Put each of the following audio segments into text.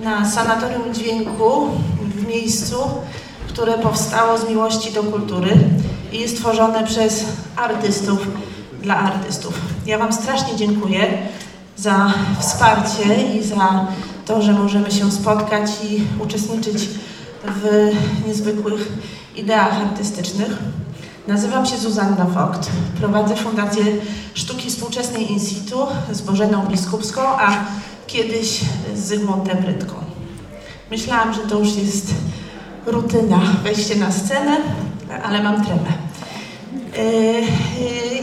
na Sanatorium Dźwięku w miejscu, które powstało z miłości do kultury i jest tworzone przez artystów dla artystów. Ja Wam strasznie dziękuję za wsparcie i za to, że możemy się spotkać i uczestniczyć w niezwykłych ideach artystycznych. Nazywam się Zuzanna Vogt. Prowadzę Fundację Sztuki Współczesnej In situ z Bożeną Biskupską, a kiedyś z Zygmuntem Rydką. Myślałam, że to już jest rutyna, wejście na scenę, ale mam tremę. Yy,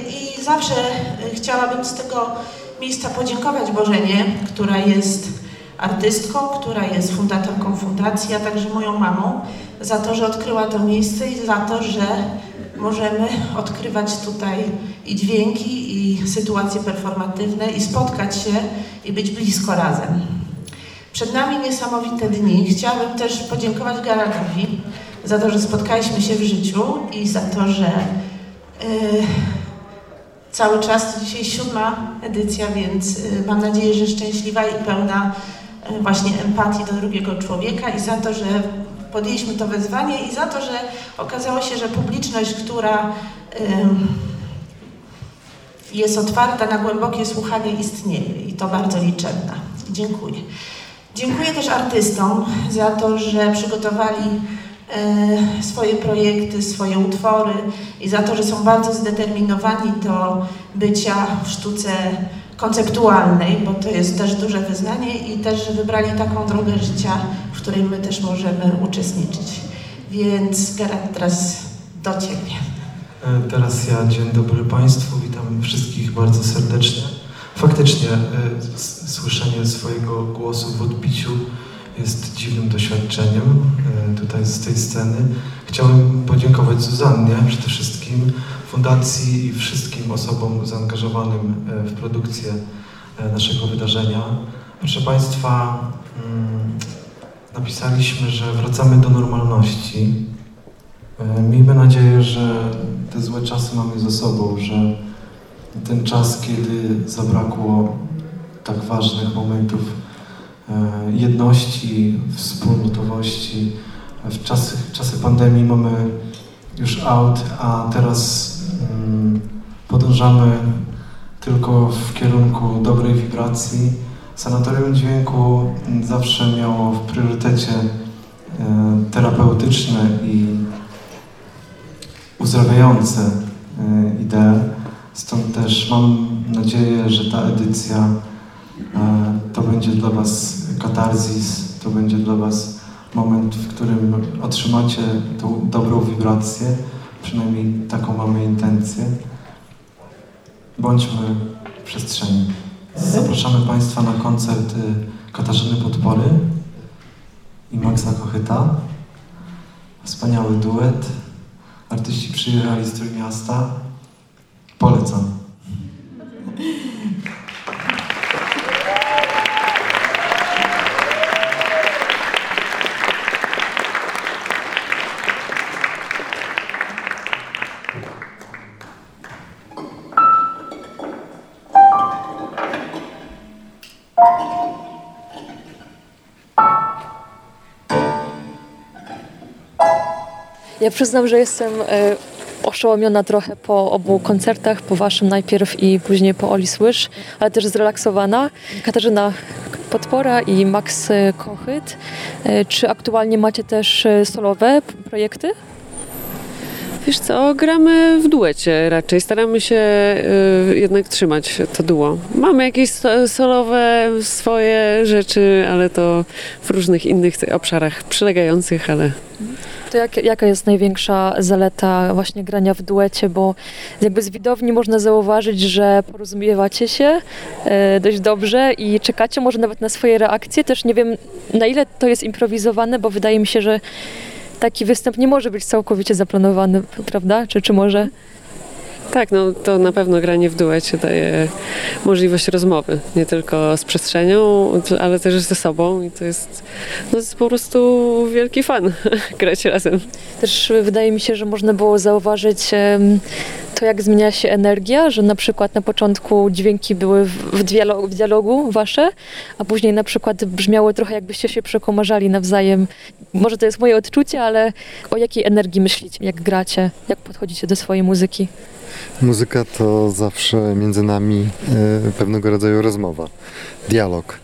I zawsze chciałabym z tego miejsca podziękować Bożenie, która jest artystką, która jest fundatorką fundacji, a także moją mamą, za to, że odkryła to miejsce i za to, że możemy odkrywać tutaj i dźwięki, i sytuacje performatywne, i spotkać się, i być blisko razem. Przed nami niesamowite dni. Chciałabym też podziękować Garagowi za to, że spotkaliśmy się w życiu i za to, że yy, cały czas, to dzisiaj siódma edycja, więc yy, mam nadzieję, że szczęśliwa i pełna yy, właśnie empatii do drugiego człowieka i za to, że podjęliśmy to wyzwanie i za to, że okazało się, że publiczność, która jest otwarta na głębokie słuchanie istnieje i to bardzo liczebna. Dziękuję. Dziękuję też artystom za to, że przygotowali e, swoje projekty, swoje utwory i za to, że są bardzo zdeterminowani do bycia w sztuce konceptualnej, bo to jest też duże wyznanie i też, wybrali taką drogę życia, w której my też możemy uczestniczyć. Więc Gerard, teraz do Ciebie. E, teraz ja, dzień dobry Państwu, witam wszystkich bardzo serdecznie. Faktycznie e, słyszenie swojego głosu w odbiciu jest dziwnym doświadczeniem e, tutaj z tej sceny. Chciałem podziękować Zuzannie przede wszystkim, fundacji i wszystkim osobom zaangażowanym e, w produkcję naszego wydarzenia. Proszę Państwa, mm, napisaliśmy, że wracamy do normalności. Miejmy nadzieję, że te złe czasy mamy za sobą, że ten czas, kiedy zabrakło tak ważnych momentów e, jedności, wspólnotowości. W czasy, czasy pandemii mamy już out, a teraz podążamy tylko w kierunku dobrej wibracji. Sanatorium dźwięku zawsze miało w priorytecie e, terapeutyczne i uzdrawiające e, idee. Stąd też mam nadzieję, że ta edycja e, to będzie dla Was katarzis, to będzie dla Was moment, w którym otrzymacie tą dobrą wibrację, przynajmniej taką mamy intencję. Bądźmy w przestrzeni. Zapraszamy Państwa na koncert Katarzyny Podpory i Maxa Kochyta. Wspaniały duet. Artyści przyjechali z Trójmiasta. Polecam. Ja przyznam, że jestem e, oszołomiona trochę po obu koncertach, po waszym najpierw i później po Oli Słysz, ale też zrelaksowana. Katarzyna Podpora i Max Kochyt. E, czy aktualnie macie też e, solowe projekty? Wiesz co, gramy w duecie raczej. Staramy się y, jednak trzymać to duo. Mamy jakieś solowe swoje rzeczy, ale to w różnych innych obszarach przylegających, ale to jak, jaka jest największa zaleta właśnie grania w duecie, bo jakby z widowni można zauważyć, że porozumiewacie się e, dość dobrze i czekacie może nawet na swoje reakcje. Też nie wiem na ile to jest improwizowane, bo wydaje mi się, że taki występ nie może być całkowicie zaplanowany, prawda? Czy, czy może? Tak, no to na pewno granie w duecie daje możliwość rozmowy, nie tylko z przestrzenią, ale też ze sobą i to jest, no to jest po prostu wielki fan grać razem. Też wydaje mi się, że można było zauważyć to, jak zmienia się energia, że na przykład na początku dźwięki były w, dialogu, w dialogu wasze, a później na przykład brzmiały trochę jakbyście się przekomarzali nawzajem. Może to jest moje odczucie, ale o jakiej energii myślicie, jak gracie, jak podchodzicie do swojej muzyki? Muzyka to zawsze między nami e, pewnego rodzaju rozmowa, dialog.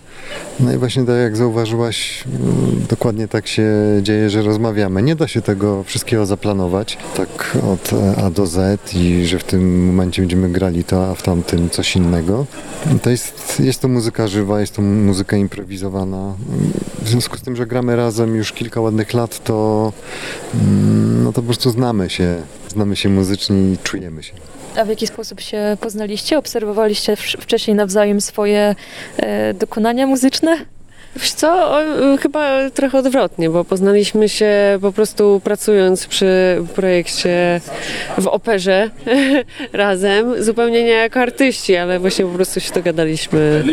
No i właśnie tak jak zauważyłaś, mm, dokładnie tak się dzieje, że rozmawiamy. Nie da się tego wszystkiego zaplanować tak od A do Z i że w tym momencie będziemy grali to, a w tamtym coś innego. To jest, jest to muzyka żywa, jest to muzyka improwizowana. W związku z tym, że gramy razem już kilka ładnych lat, to, mm, no to po prostu znamy się, znamy się muzycznie i czujemy się. A w jaki sposób się poznaliście? Obserwowaliście wcześniej nawzajem swoje e, dokonania muzyczne? Wiesz co, o, chyba trochę odwrotnie, bo poznaliśmy się po prostu pracując przy projekcie w operze razem, zupełnie nie jako artyści, ale właśnie po prostu się dogadaliśmy.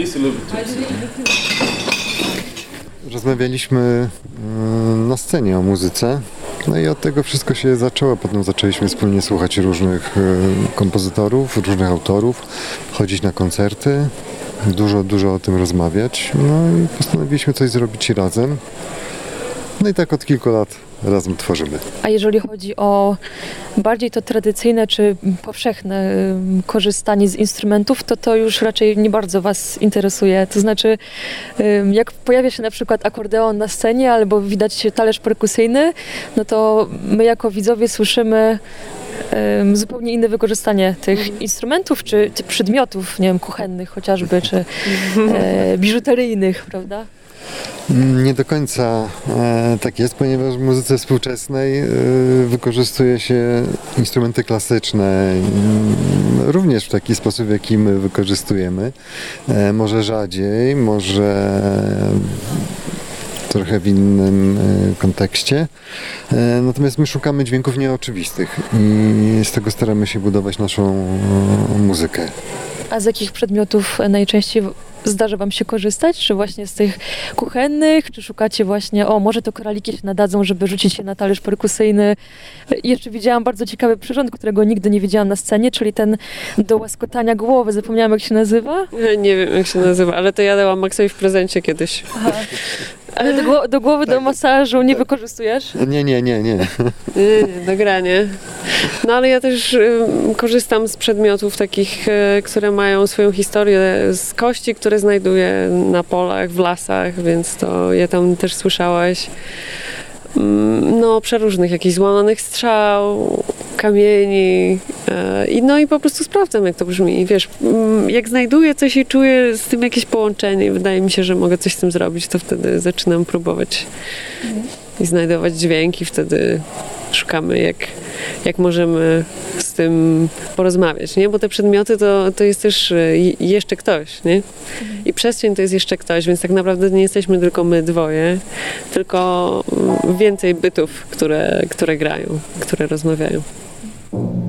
Rozmawialiśmy mm, na scenie o muzyce. No i od tego wszystko się zaczęło. Potem zaczęliśmy wspólnie słuchać różnych e, kompozytorów, różnych autorów, chodzić na koncerty, dużo, dużo o tym rozmawiać. No i postanowiliśmy coś zrobić razem. No i tak od kilku lat razem tworzymy. A jeżeli chodzi o bardziej to tradycyjne czy powszechne korzystanie z instrumentów, to to już raczej nie bardzo Was interesuje. To znaczy, jak pojawia się na przykład akordeon na scenie albo widać talerz perkusyjny, no to my jako widzowie słyszymy zupełnie inne wykorzystanie tych instrumentów czy, czy przedmiotów, nie wiem, kuchennych chociażby, czy e, biżuteryjnych, prawda? Nie do końca e, tak jest, ponieważ w muzyce współczesnej e, wykorzystuje się instrumenty klasyczne mm, również w taki sposób, w jaki my wykorzystujemy. E, może rzadziej, może trochę w innym kontekście. Natomiast my szukamy dźwięków nieoczywistych i z tego staramy się budować naszą muzykę. A z jakich przedmiotów najczęściej zdarza Wam się korzystać? Czy właśnie z tych kuchennych? Czy szukacie właśnie, o może to koraliki się nadadzą, żeby rzucić się na talerz perkusyjny? Jeszcze widziałam bardzo ciekawy przyrząd, którego nigdy nie widziałam na scenie, czyli ten do łaskotania głowy. Zapomniałam jak się nazywa? Nie wiem jak się nazywa, ale to ja dałam Maxowi w prezencie kiedyś. Aha. Ale do, do głowy, tak. do masażu nie tak. wykorzystujesz? Nie, nie, nie, nie. do grania. No ale ja też y, korzystam z przedmiotów takich, y, które mają swoją historię, z kości, które znajduję na polach, w lasach, więc to je tam też słyszałaś. Mm, no, przeróżnych, jakichś złamanych strzał, kamieni e, i no i po prostu sprawdzam, jak to brzmi. Wiesz, mm, jak znajduję coś i czuję z tym jakieś połączenie wydaje mi się, że mogę coś z tym zrobić, to wtedy zaczynam próbować i znajdować dźwięki, wtedy szukamy, jak, jak możemy z tym porozmawiać, nie? Bo te przedmioty to, to jest też e, jeszcze ktoś, nie? I przestrzeń to jest jeszcze ktoś, więc tak naprawdę nie jesteśmy tylko my dwoje, tylko mm, więcej bytów, które, które grają, które rozmawiają. Música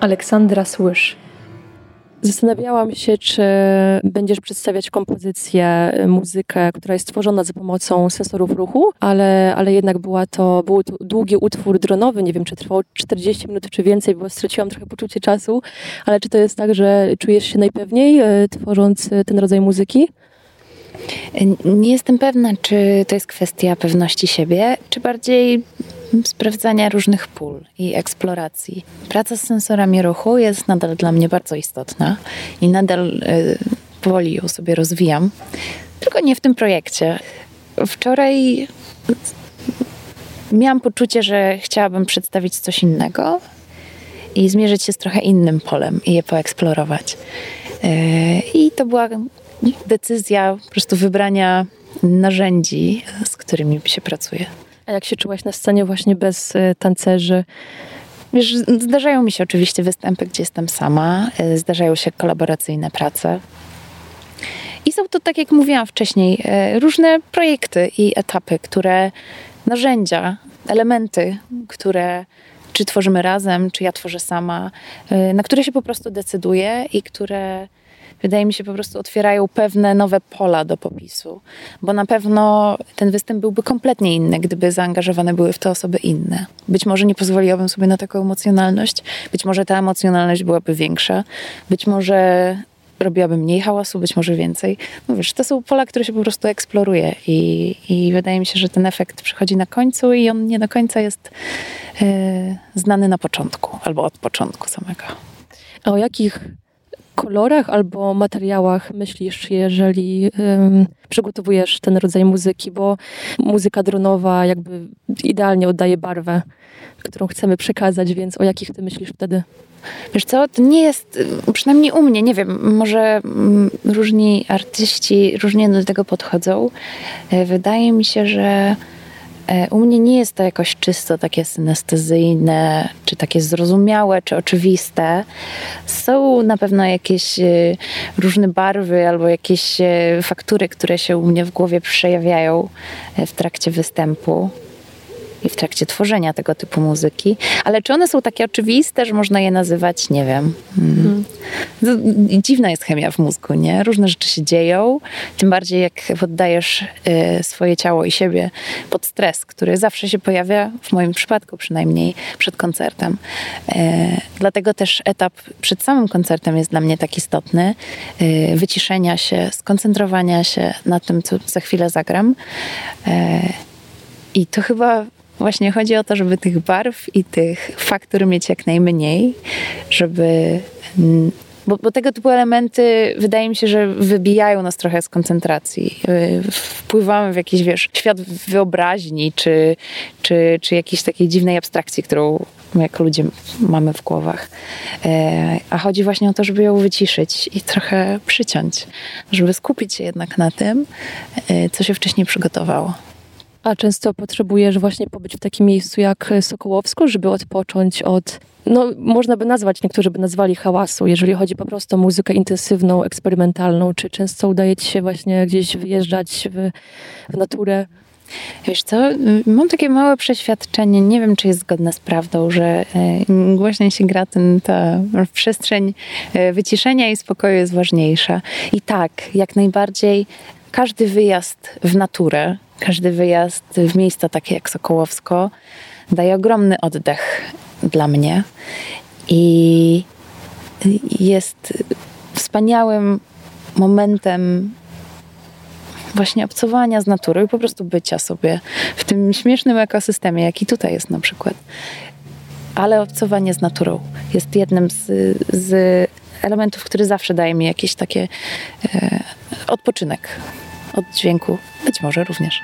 Aleksandra Słysz. Zastanawiałam się, czy będziesz przedstawiać kompozycję, muzykę, która jest tworzona za pomocą sensorów ruchu, ale, ale jednak była to, był to długi utwór dronowy, nie wiem, czy trwał 40 minut, czy więcej, bo straciłam trochę poczucie czasu, ale czy to jest tak, że czujesz się najpewniej, e, tworząc ten rodzaj muzyki? Nie jestem pewna, czy to jest kwestia pewności siebie, czy bardziej sprawdzania różnych pól i eksploracji. Praca z sensorami ruchu jest nadal dla mnie bardzo istotna i nadal y, powoli ją sobie rozwijam, tylko nie w tym projekcie. Wczoraj miałam poczucie, że chciałabym przedstawić coś innego i zmierzyć się z trochę innym polem i je poeksplorować. Y, I to była decyzja po prostu wybrania narzędzi, z którymi się pracuje. A jak się czułaś na scenie właśnie bez y, tancerzy? Wiesz, zdarzają mi się oczywiście występy, gdzie jestem sama, y, zdarzają się kolaboracyjne prace. I są to, tak jak mówiłam wcześniej, y, różne projekty i etapy, które, narzędzia, elementy, które czy tworzymy razem, czy ja tworzę sama, na które się po prostu decyduję i które wydaje mi się, po prostu otwierają pewne nowe pola do popisu. Bo na pewno ten występ byłby kompletnie inny, gdyby zaangażowane były w to osoby inne. Być może nie pozwoliłabym sobie na taką emocjonalność, być może ta emocjonalność byłaby większa, być może robiłabym mniej hałasu, być może więcej. No wiesz, to są pola, które się po prostu eksploruje i, i wydaje mi się, że ten efekt przychodzi na końcu i on nie do końca jest yy, znany na początku albo od początku samego. A o jakich kolorach albo materiałach myślisz, jeżeli um, przygotowujesz ten rodzaj muzyki, bo muzyka dronowa jakby idealnie oddaje barwę, którą chcemy przekazać, więc o jakich ty myślisz wtedy? Wiesz co, to nie jest, przynajmniej u mnie, nie wiem, może mm, różni artyści różnie do tego podchodzą. E, wydaje mi się, że u mnie nie jest to jakoś czysto takie synestezyjne, czy takie zrozumiałe, czy oczywiste. Są na pewno jakieś e, różne barwy albo jakieś e, faktury, które się u mnie w głowie przejawiają w trakcie występu i w trakcie tworzenia tego typu muzyki, ale czy one są takie oczywiste, że można je nazywać, nie wiem. Hmm. Dziwna jest chemia w mózgu, nie? Różne rzeczy się dzieją, tym bardziej jak poddajesz y, swoje ciało i siebie pod stres, który zawsze się pojawia, w moim przypadku przynajmniej, przed koncertem. Y, dlatego też etap przed samym koncertem jest dla mnie tak istotny, y, wyciszenia się, skoncentrowania się na tym, co za chwilę zagram. I to chyba Właśnie chodzi o to, żeby tych barw i tych faktur mieć jak najmniej, żeby mm, bo, bo, tego typu elementy wydaje mi się, że wybijają nas trochę z koncentracji. Y, wpływamy w jakiś, wiesz, świat wyobraźni, czy, czy, czy jakiejś takiej dziwnej abstrakcji, którą jako ludzie mamy w głowach. E, a chodzi właśnie o to, żeby ją wyciszyć i trochę przyciąć, żeby skupić się jednak na tym, e, co się wcześniej przygotowało. A często potrzebujesz właśnie pobyć w takim miejscu jak Sokołowsko, żeby odpocząć od, no można by nazwać, niektórzy by nazwali hałasu, jeżeli chodzi po prostu o muzykę intensywną, eksperymentalną, czy często udaje ci się właśnie gdzieś wyjeżdżać w, w naturę? Wiesz co, mam takie małe przeświadczenie, nie wiem czy jest zgodne z prawdą, że e, głośniej się gra, ten, ta przestrzeń e, wyciszenia i spokoju jest ważniejsza. I tak, jak najbardziej każdy wyjazd w naturę, każdy wyjazd w miejsca takie jak Sokołowsko daje ogromny oddech dla mnie i jest wspaniałym momentem właśnie obcowania z naturą i po prostu bycia sobie w tym śmiesznym ekosystemie, jaki tutaj jest na przykład. Ale obcowanie z naturą jest jednym z, z elementów, który zawsze daje mi jakiś taki e, odpoczynek od dźwięku, być może również.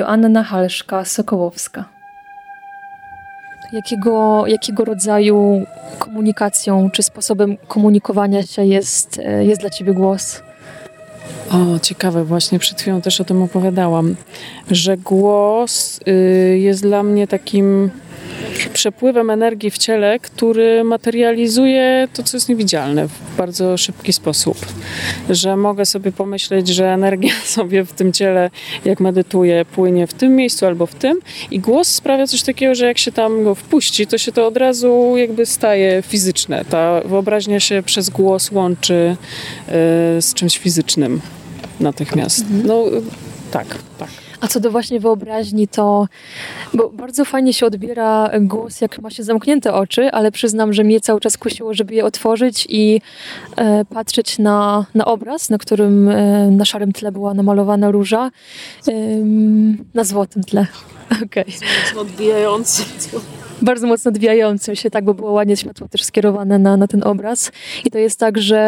Joanna Halszka-Sokołowska. Jakiego, jakiego rodzaju komunikacją czy sposobem komunikowania się jest, jest dla Ciebie głos? O, ciekawe, właśnie przed chwilą też o tym opowiadałam, że głos y, jest dla mnie takim przepływem energii w ciele, który materializuje to, co jest niewidzialne w bardzo szybki sposób. Że mogę sobie pomyśleć, że energia sobie w tym ciele, jak medytuję, płynie w tym miejscu albo w tym i głos sprawia coś takiego, że jak się tam go wpuści, to się to od razu jakby staje fizyczne. Ta wyobraźnia się przez głos łączy y, z czymś fizycznym natychmiast. No tak, tak. A co do właśnie wyobraźni, to bo bardzo fajnie się odbiera głos, jak ma się zamknięte oczy, ale przyznam, że mnie cały czas kusiło, żeby je otworzyć i e, patrzeć na, na obraz, na którym e, na szarym tle była namalowana róża, e, na złotym tle. Okej. Mocno odbijający. bardzo mocno odbijającym się, tak, bo było ładnie światło też skierowane na, na ten obraz. I to jest tak, że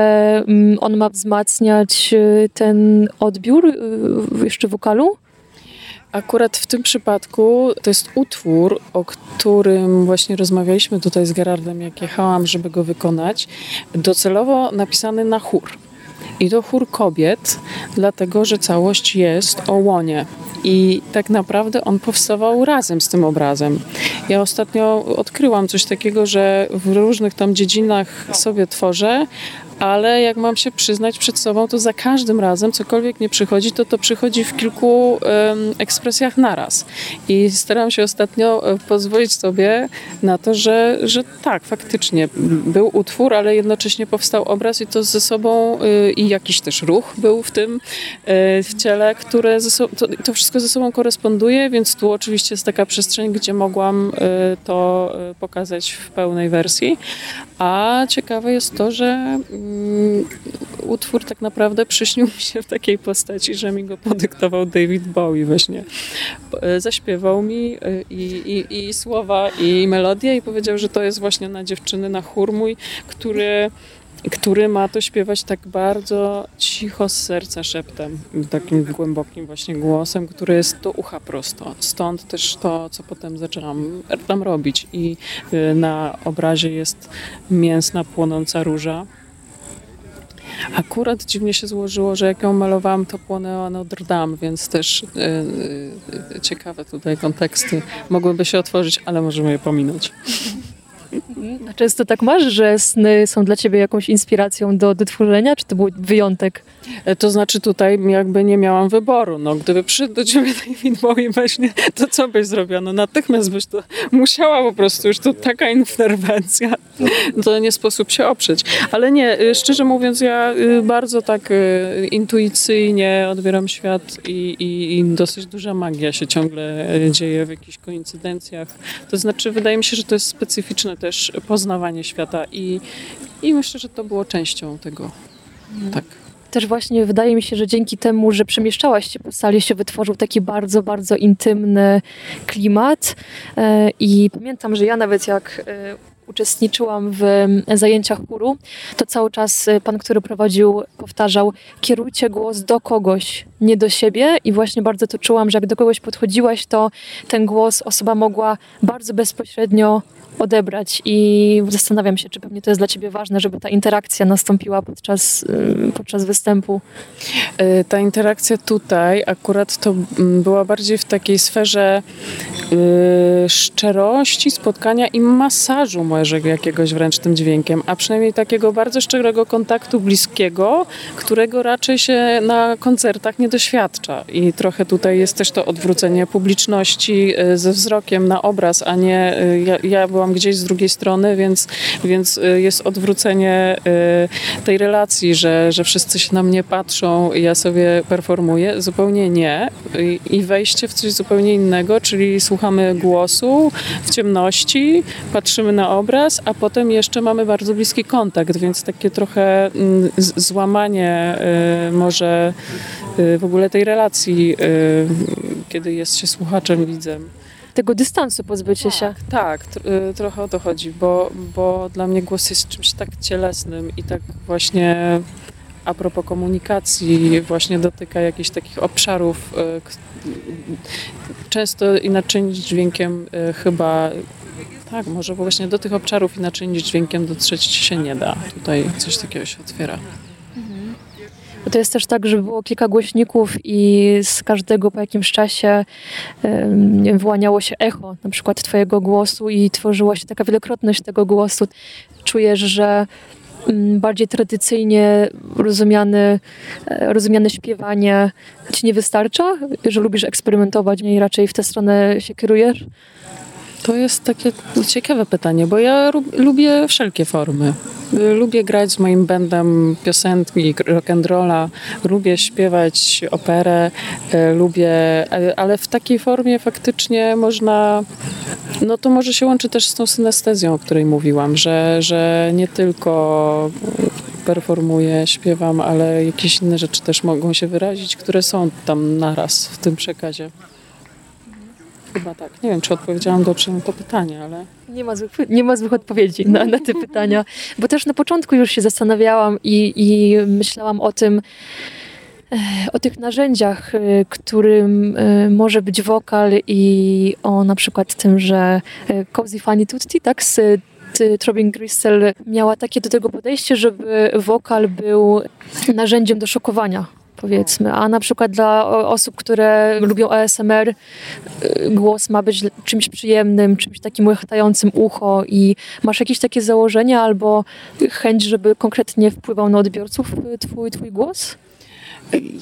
mm, on ma wzmacniać y, ten odbiór y, jeszcze wokalu. Akurat w tym przypadku to jest utwór, o którym właśnie rozmawialiśmy tutaj z Gerardem, jak jechałam, żeby go wykonać, docelowo napisany na chór. I to chór kobiet, dlatego że całość jest o łonie. I tak naprawdę on powstawał razem z tym obrazem. Ja ostatnio odkryłam coś takiego, że w różnych tam dziedzinach sobie tworzę, ale jak mam się przyznać przed sobą, to za każdym razem, cokolwiek nie przychodzi, to to przychodzi w kilku um, ekspresjach naraz. I staram się ostatnio e, pozwolić sobie na to, że, że tak, faktycznie był utwór, ale jednocześnie powstał obraz i to ze sobą y, i jakiś też ruch był w tym, y, w ciele, które sobą, to, to, wszystko ze sobą koresponduje, więc tu oczywiście jest taka przestrzeń, gdzie mogłam y, to pokazać w pełnej wersji. A ciekawe jest to, że utwór tak naprawdę przyśnił mi się w takiej postaci, że mi go podyktował David Bowie właśnie. E, zaśpiewał mi e, i, i, i słowa, i melodię i powiedział, że to jest właśnie na dziewczyny, na chór mój, który który ma to śpiewać tak bardzo cicho z serca szeptem, takim głębokim właśnie głosem, który jest do ucha prosto. Stąd też to, co potem zaczęłam tam robić i y, na obrazie jest mięsna, płonąca róża. Akurat dziwnie się złożyło, że jak ją malowałam, to płonęła Notre Dame, więc też yy, ciekawe tutaj konteksty mogłyby się otworzyć, ale możemy je pominąć. A często tak masz, że sny są dla ciebie jakąś inspiracją do, do tworzenia, czy to był wyjątek? E, to znaczy tutaj jakby nie miałam wyboru. No, gdyby przyszedł do ciebie David Bowie właśnie, to co byś zrobiła? No natychmiast byś to musiała po prostu, już to taka interwencja. To nie sposób się oprzeć. Ale nie, y, szczerze mówiąc, ja y, bardzo tak intuicyjnie odbieram świat i, i, i dosyć duża magia się ciągle dzieje w jakichś koincydencjach. To znaczy wydaje mi się, że to jest specyficzne też poznawanie świata i, i myślę, że to było częścią tego. Tak też właśnie wydaje mi się, że dzięki temu, że przemieszczałaś się po sali, się wytworzył taki bardzo, bardzo intymny klimat. E, I pamiętam, że ja nawet jak e, uczestniczyłam w zajęciach chóru, to cały czas e, pan, który prowadził, powtarzał: kierujcie głos do kogoś, nie do siebie. I właśnie bardzo to czułam, że jak do kogoś podchodziłaś, to ten głos osoba mogła bardzo bezpośrednio odebrać i zastanawiam się, czy pewnie to jest dla Ciebie ważne, żeby ta interakcja nastąpiła podczas, y, podczas występu. Y, ta interakcja tutaj akurat to mm, była bardziej w takiej sferze yy, szczerości, spotkania i masażu może jakiegoś wręcz tym dźwiękiem, a przynajmniej takiego bardzo szczerego kontaktu bliskiego, którego raczej się na koncertach nie doświadcza. I trochę tutaj jest też to odwrócenie publiczności y, ze wzrokiem na obraz, a nie ja, ja byłam gdzieś z drugiej strony, więc, więc y, jest odwrócenie y, tej relacji, że, że wszyscy się na mnie patrzą ja sobie performuję. Zupełnie nie. I wejście w coś zupełnie innego, czyli słuchamy głosu w ciemności, patrzymy na obraz, a potem jeszcze mamy bardzo bliski kontakt, więc takie trochę mm, złamanie y, może w ogóle tej relacji, kiedy jest się słuchaczem, widzem tego dystansu pozbycie tak, się. Tak, y, trochę o to chodzi, bo, bo dla mnie głos jest czymś tak cielesnym i tak właśnie a propos komunikacji właśnie dotyka jakichś takich obszarów, k- często inaczej niż dźwiękiem chyba, tak, może właśnie do tych obszarów inaczej niż dźwiękiem dotrzeć się nie da. Tutaj coś takiego się otwiera. Bo to jest też tak, że było kilka głośników i z każdego po jakimś czasie wiem, wyłaniało się echo na przykład twojego głosu i tworzyła się taka wielokrotność tego głosu. Czujesz, że mm, bardziej tradycyjnie rozumiane, rozumiane śpiewanie ci nie wystarcza? Że lubisz eksperymentować i raczej w tę stronę się kierujesz? To jest takie ciekawe pytanie, bo ja lubię wszelkie formy. Lubię grać z moim bandem piosenki, rock'n'rolla, lubię śpiewać operę, y, lubię, y, ale w takiej formie faktycznie można, no to może się łączy też z tą synestezją, o której mówiłam, że, że nie tylko performuję, śpiewam, ale jakieś inne rzeczy też mogą się wyrazić, które są tam naraz w tym przekazie. Chyba tak. Nie wiem, czy odpowiedziałam dobrze na to pytanie, ale... Nie ma, złych, nie ma złych odpowiedzi na, na te pytania, bo też na początku już się zastanawiałam i, i myślałam o tym, e, o tych narzędziach, e, którym e, może być wokal i o na przykład tym, że Cozy Fanny Tutti, tak, z Trobin miała takie do tego podejście, żeby wokal był narzędziem do szokowania. Powiedzmy, a na przykład dla osób, które lubią ASMR, y, głos ma być czymś przyjemnym, czymś takim łechtającym ucho i masz jakieś takie założenia albo chęć, żeby konkretnie wpływał na odbiorców y, twój, twój głos?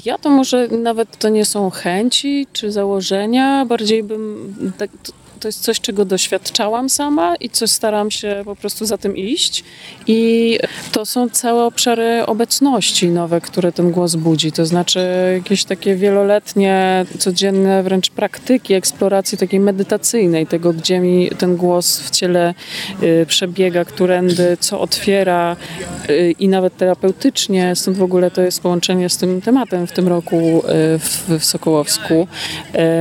Ja to może nawet to nie są chęci czy założenia, bardziej bym. Tak, to, to jest coś, czego doświadczałam sama i coś staram się po prostu za tym iść. I to są całe obszary obecności nowe, które ten głos budzi. To znaczy jakieś takie wieloletnie, codzienne wręcz praktyki, eksploracji takiej medytacyjnej, tego, gdzie mi ten głos w ciele y, przebiega, którędy, co otwiera y, i nawet terapeutycznie. Stąd w ogóle to jest połączenie z tym tematem w tym roku y, w, Sokołowsku,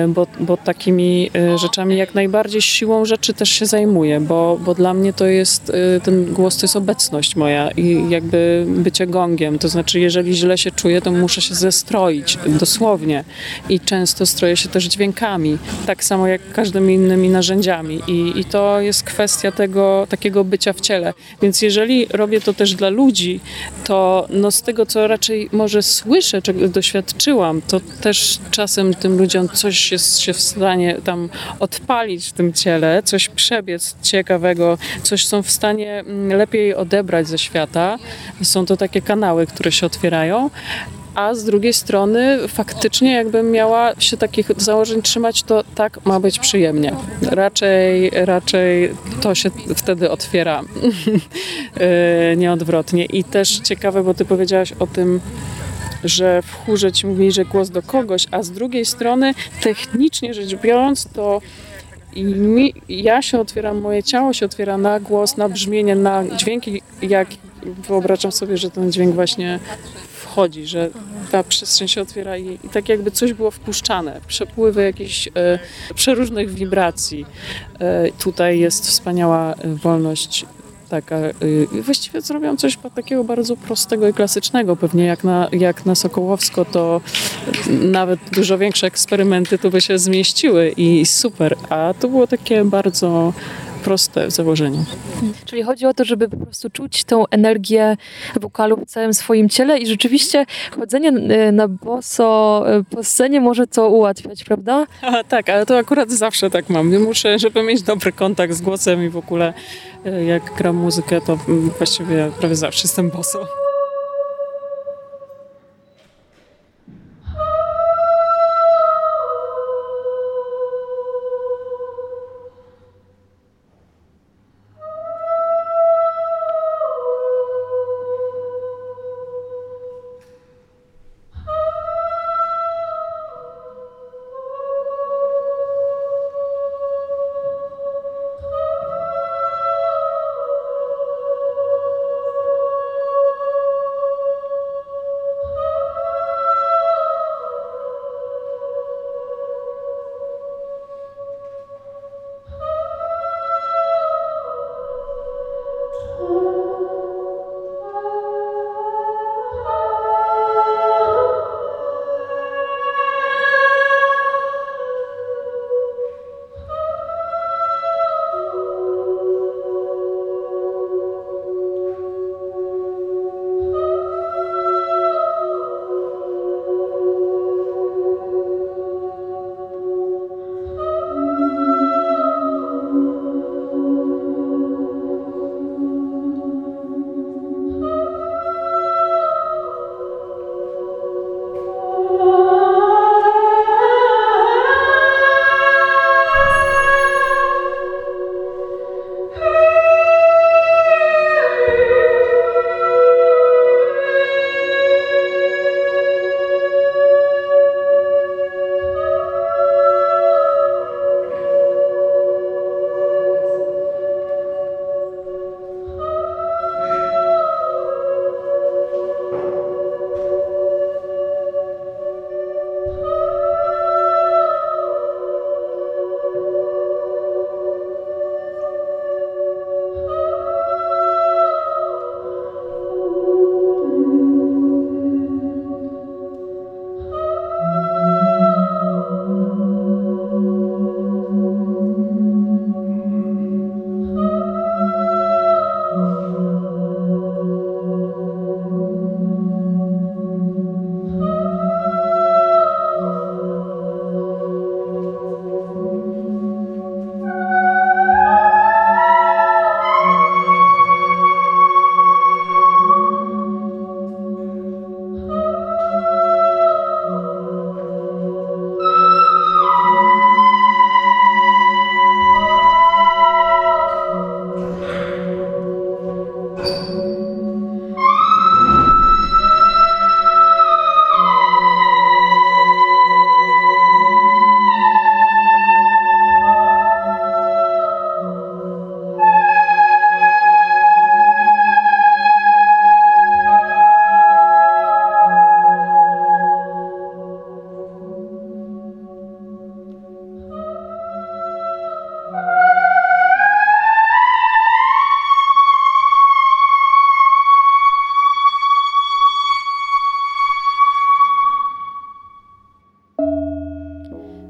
bo, bo takimi rzeczami jak najbardziej siłą rzeczy też się zajmuję, bo, bo dla mnie to jest, y, ten głos to jest obecność moja i jakby bycie gongiem. To znaczy, jeżeli źle się czuję, to muszę się zestroić, dosłownie. I często stroję się też dźwiękami, tak samo jak każdymi innymi narzędziami. I, i to jest kwestia tego takiego bycia w ciele. Więc jeżeli robię to też dla ludzi, to no z tego, co raczej może słyszę, czego doświadczyłam, to też czasem tym ludziom coś jest się w stanie tam odpalić w tym ciele, coś przebiec ciekawego, coś są w stanie mm, lepiej odebrać ze świata. Są to takie kanały, które się otwierają. A z drugiej strony faktycznie jakbym miała się takich założeń trzymać, to tak ma być przyjemnie. Raczej, raczej to się wtedy otwiera Yy, nieodwrotnie. I też ciekawe, bo ty powiedziałaś o tym, że w chórze ci mówili, że głos do kogoś, a z drugiej strony technicznie rzecz biorąc, to i mi, ja się otwieram, moje ciało się otwiera na głos, na brzmienie, na dźwięki, jak wyobrażam sobie, że ten dźwięk właśnie wchodzi, że ta przestrzeń się otwiera i, i tak jakby coś było wpuszczane, przepływy jakichś e, przeróżnych wibracji. E, tutaj jest wspaniała e, taka, y, właściwie zrobią coś takiego bardzo prostego i klasycznego. Pewnie jak na, jak na Sokołowsko, to nawet dużo większe eksperymenty tu by się zmieściły i super. A to było takie bardzo proste w założeniu. Czyli chodzi o to, żeby po prostu czuć tą energię wokalu w całym swoim ciele i rzeczywiście chodzenie y, na boso y, po scenie może to ułatwiać, prawda? A, tak, ale to akurat zawsze tak mam. Nie muszę, żeby mieć dobry kontakt z głosem i w ogóle y, jak gram muzykę, to mm, właściwie prawie zawsze jestem boso.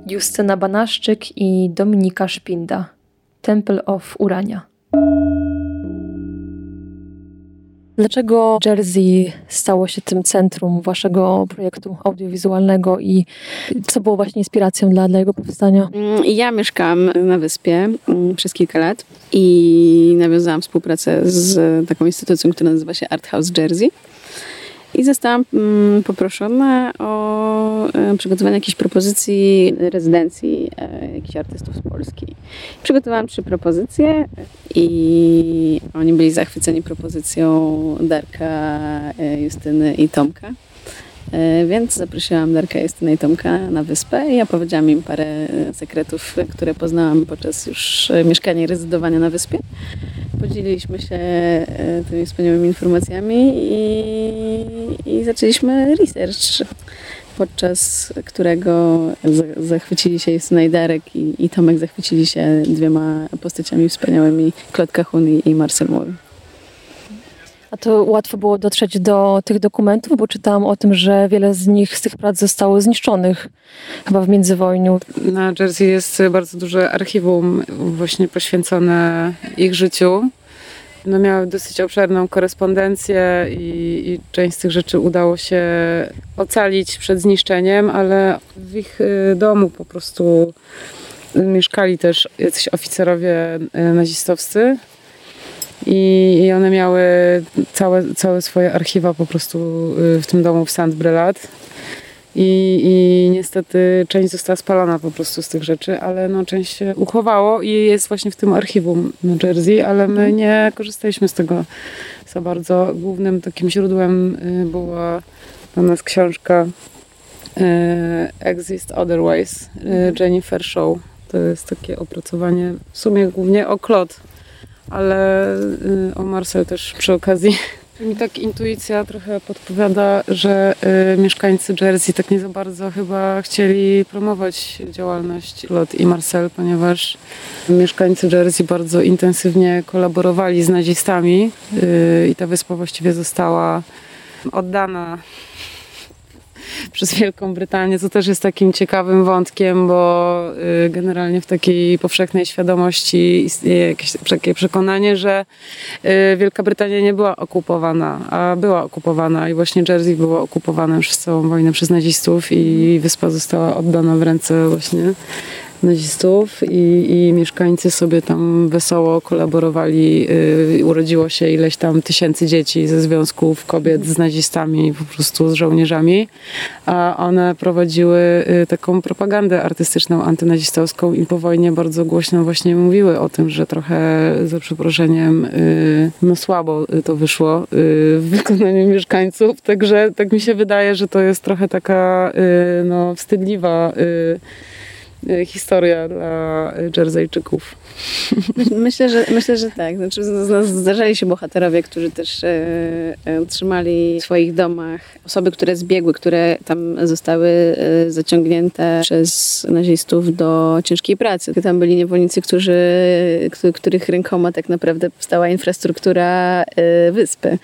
Justyna Banaszczyk i Dominika Szpinda. Temple of Urania. Dlaczego Jersey stało się tym centrum waszego projektu audiowizualnego i co było właśnie inspiracją dla, dla jego powstania? Mm, Ja mieszkałam na wyspie mm, przez kilka lat i nawiązałam współpracę z taką instytucją, która nazywa się Art House Jersey. I zostałam mm, poproszona o e, przygotowanie jakiejś propozycji rezydencji e, jakichś artystów z Polski. Przygotowałam trzy propozycje i oni byli zachwyceni propozycją Darka, e, Justyny i Tomka. E, Więc zaprosiłam Darka, Justynę i Tomka na wyspę i opowiedziałam im parę e, sekretów, które poznałam podczas już e, mieszkania i rezydowania na wyspie. Podzieliliśmy się tymi wspaniałymi informacjami i, i zaczęliśmy research, podczas którego za- zachwycili się Justyna i Darek i, Tomek zachwycili się dwiema postaciami wspaniałymi, Claude Cahun i, Marcel Moll. A to łatwo było dotrzeć do tych dokumentów, bo czytałam o tym, że wiele z nich, z tych prac zostało zniszczonych chyba w międzywojniu. Na Jersey jest bardzo duże archiwum właśnie poświęcone ich życiu. No miały dosyć obszerną korespondencję i, i część z tych rzeczy udało się ocalić przed zniszczeniem, ale w ich y, domu po prostu mieszkali też jacyś oficerowie y, nazistowscy i, i one miały całe, całe swoje archiwa po prostu y, w tym domu w Saint Brelat. I, I niestety część została spalona po prostu z tych rzeczy, ale no, część się uchowało i jest właśnie w tym archiwum na Jersey, ale my nie korzystaliśmy z tego za bardzo. Głównym takim źródłem y, była dla nas książka y, Exist Otherwise y, Jennifer Shaw. To jest takie opracowanie w sumie głównie o Claude, ale y, o Marcel też przy okazji. Mi tak intuicja trochę podpowiada, że y, mieszkańcy Jersey tak nie za bardzo chyba chcieli promować działalność Lot i Marcel, ponieważ mieszkańcy Jersey bardzo intensywnie kolaborowali z nazistami y, i ta wyspa właściwie została oddana przez Wielką Brytanię, co też jest takim ciekawym wątkiem, bo y, generalnie w takiej powszechnej świadomości istnieje jakieś takie przekonanie, że y, Wielka Brytania nie była okupowana, a była okupowana i właśnie Jersey było okupowane przez całą wojnę przez nazistów i wyspa została oddana w ręce właśnie nazistów i, i mieszkańcy sobie tam wesoło kolaborowali. Yy, urodziło się ileś tam tysięcy dzieci ze związków kobiet z nazistami, po prostu z żołnierzami, a one prowadziły y, taką propagandę artystyczną antynazistowską i po wojnie bardzo głośno właśnie mówiły o tym, że trochę za przeproszeniem y, no słabo y, to wyszło y, w wykonaniu mieszkańców, także tak mi się wydaje, że to jest trochę taka y, no, wstydliwa historia dla Jerseyczyków. Myślę, że, myślę, że tak. Znaczy, z- nas zdarzali się bohaterowie, którzy też e, e, utrzymali w swoich domach osoby, które zbiegły, które tam zostały e, zaciągnięte przez nazistów do ciężkiej pracy. Tam byli niewolnicy, którzy, któ- których rękoma tak naprawdę powstała infrastruktura e, wyspy.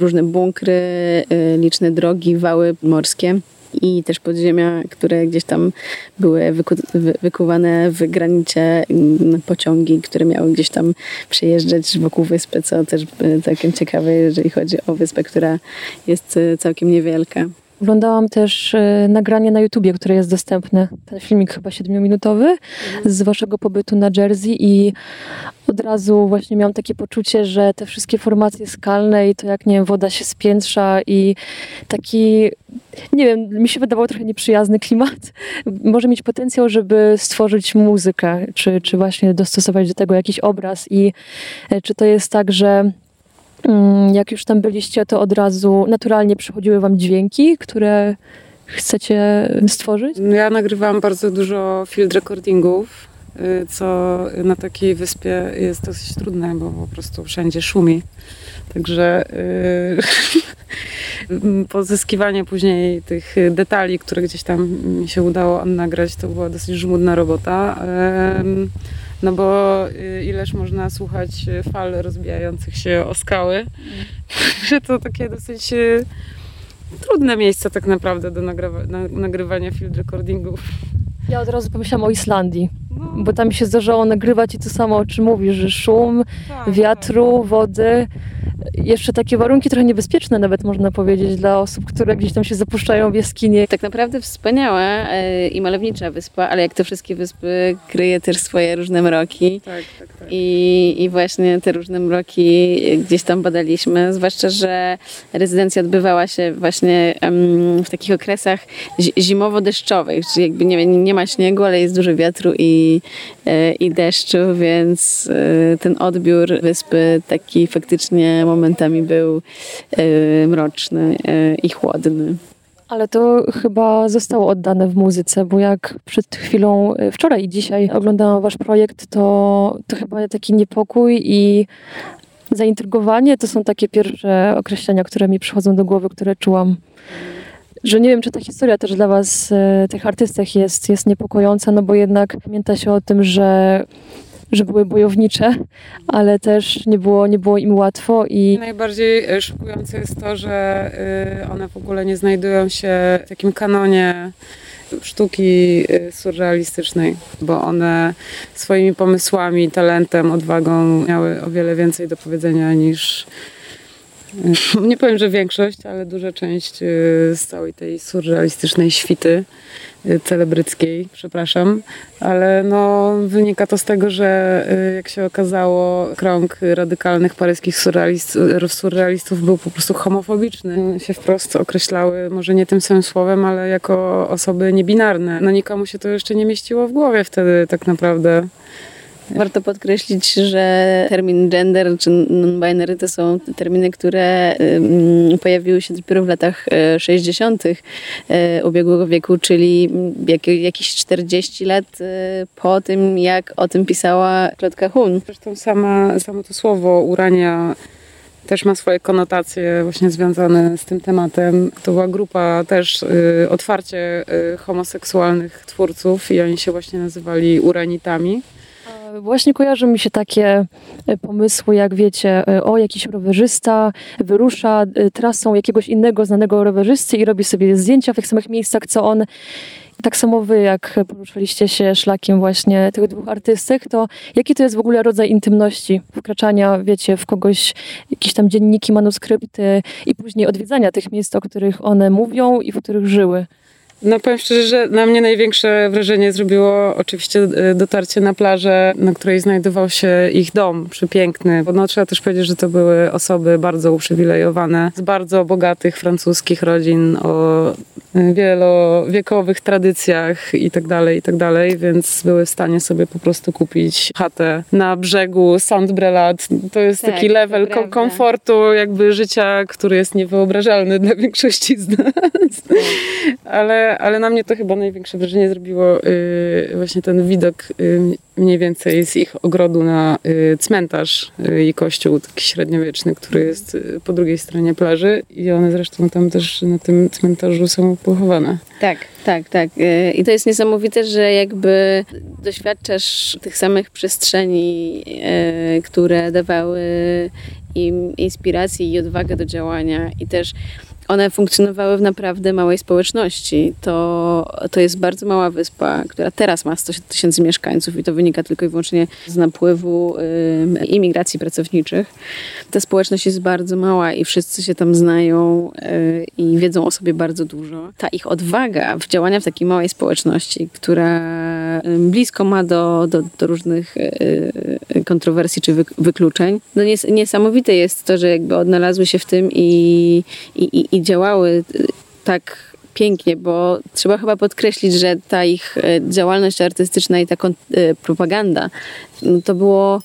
Różne bunkry, e, liczne drogi, wały morskie i też podziemia, które gdzieś tam były wyku, wy, wykuwane w granicie mm, pociągi, które miały gdzieś tam przejeżdżać wokół wyspy, co też y, całkiem ciekawe, jeżeli chodzi o wyspę, która jest y, całkiem niewielka. Oglądałam też e, nagranie na YouTubie, które jest dostępne. Ten filmik chyba siedmiominutowy z waszego pobytu na Jersey i od razu właśnie miałam takie poczucie, że te wszystkie formacje skalne i to jak, nie wiem, woda się spiętrza i taki, nie wiem, mi się wydawał trochę nieprzyjazny klimat. Może mieć potencjał, żeby stworzyć muzykę, czy, czy właśnie dostosować do tego jakiś obraz i e, czy to jest tak, że Jak już tam byliście, to od razu naturalnie przychodziły wam dźwięki, które chcecie stworzyć? Ja nagrywałam bardzo dużo field recordingów, y, co na takiej wyspie jest dosyć trudne, bo po prostu wszędzie szumi. Także y, pozyskiwanie później tych detali, które gdzieś tam mi się udało nagrać, to była dosyć żmudna robota. Em, No bo y, ileż można słuchać fal rozbijających się o skały, że to takie dosyć y, trudne miejsce tak naprawdę do nagrywa, na, nagrywania field recordingów. Ja od razu pomyślałam o Islandii, bo tam się zdarzało nagrywać i to samo, o czym mówisz, że szum, wiatru, wody, jeszcze takie warunki trochę niebezpieczne nawet można powiedzieć dla osób, które gdzieś tam się zapuszczają w jaskinie. Tak naprawdę wspaniała e, i malownicza wyspa, ale jak te wszystkie wyspy kryje też swoje różne mroki. Tak, tak, tak. I, I właśnie te różne mroki gdzieś tam badaliśmy, zwłaszcza, że rezydencja odbywała się właśnie w takich okresach zi- zimowo-deszczowych, czyli jakby nie, nie ma śniegu, ale jest dużo wiatru i, e, i deszczu, więc e, ten odbiór wyspy taki faktycznie momentami był e, mroczny e, i chłodny. Ale to chyba zostało oddane w muzyce, bo jak przed chwilą, y, wczoraj i dzisiaj oglądałam wasz projekt, to, to chyba taki niepokój i zaintrygowanie to są takie pierwsze określenia, które mi przychodzą do głowy, które czułam. Że nie wiem, czy ta historia też dla was, tych artystach jest, jest niepokojąca, no bo jednak pamięta się o tym, że że były bojownicze, ale też nie było, nie było im łatwo i Najbardziej e, szokujące jest to, że y, one w ogóle nie znajdują się w takim kanonie sztuki y, surrealistycznej, bo one swoimi pomysłami, talentem, odwagą miały o wiele więcej do powiedzenia niż nie powiem, że większość, ale duża część y, z całej tej surrealistycznej świty y, celebryckiej, przepraszam, ale no, wynika to z tego, że y, jak się okazało, krąg radykalnych paryskich surrealist, surrealistów był po prostu homofobiczny. Się wprost określały, może nie tym samym słowem, ale jako osoby niebinarne. No nikomu się to jeszcze nie mieściło w głowie wtedy tak naprawdę. Warto podkreślić, że termin gender czy non-binary to są terminy, które ym, pojawiły się dopiero w latach e, 60. e, ubiegłego wieku, czyli jak, jakieś 40 lat e, po tym, jak o tym pisała Klotka Hun. Zresztą sama, samo to słowo urania też ma swoje konotacje właśnie związane z tym tematem. To była grupa też otwarcie homoseksualnych twórców i oni się właśnie nazywali uranitami. Właśnie kojarzą mi się takie e, pomysły, jak wiecie, e, o jakiś rowerzysta wyrusza e, trasą jakiegoś innego znanego rowerzysty i robi sobie zdjęcia w tych samych miejscach, co on. Tak samo wy, jak poruszyliście się szlakiem właśnie tych dwóch artystek, to jaki to jest w ogóle rodzaj intymności, wkraczania, wiecie, w kogoś, jakieś tam dzienniki, manuskrypty i później odwiedzania tych miejsc, o których one mówią i w których żyły. No powiem szczerze, że na mnie największe wrażenie zrobiło oczywiście y, dotarcie na plażę, na której znajdował się ich dom przepiękny. Bo no, trzeba też powiedzieć, że to były osoby bardzo uprzywilejowane, z bardzo bogatych francuskich rodzin, o y, wielowiekowych tradycjach i tak dalej, i tak dalej, więc były w stanie sobie po prostu kupić chatę na brzegu Saint-Brelat. To jest Tak, taki level kom- komfortu jakby życia, który jest niewyobrażalny dla większości z nas. Ale, ale na mnie to chyba największe wrażenie zrobiło y, właśnie ten widok y, mniej więcej z ich ogrodu na y, cmentarz i kościół taki średniowieczny, który jest po drugiej stronie plaży i one zresztą tam też na tym cmentarzu są pochowane. Tak, tak, tak. I to jest niesamowite, że jakby doświadczasz tych samych przestrzeni, które dawały im inspirację i odwagę do działania i też one funkcjonowały w naprawdę małej społeczności. To, to jest bardzo mała wyspa, która teraz ma 100 tysięcy mieszkańców i to wynika tylko i wyłącznie z napływu y, imigracji pracowniczych. Ta społeczność jest bardzo mała i wszyscy się tam znają y, i wiedzą o sobie bardzo dużo. Ta ich odwaga w działania w takiej małej społeczności, która blisko ma do, do, do różnych y, y, kontrowersji czy wy, wykluczeń, no nies, niesamowite jest to, że jakby odnalazły się w tym i, i, i, działały y, tak pięknie, bo trzeba chyba podkreślić, że ta ich e, działalność artystyczna i ta e, propaganda no to było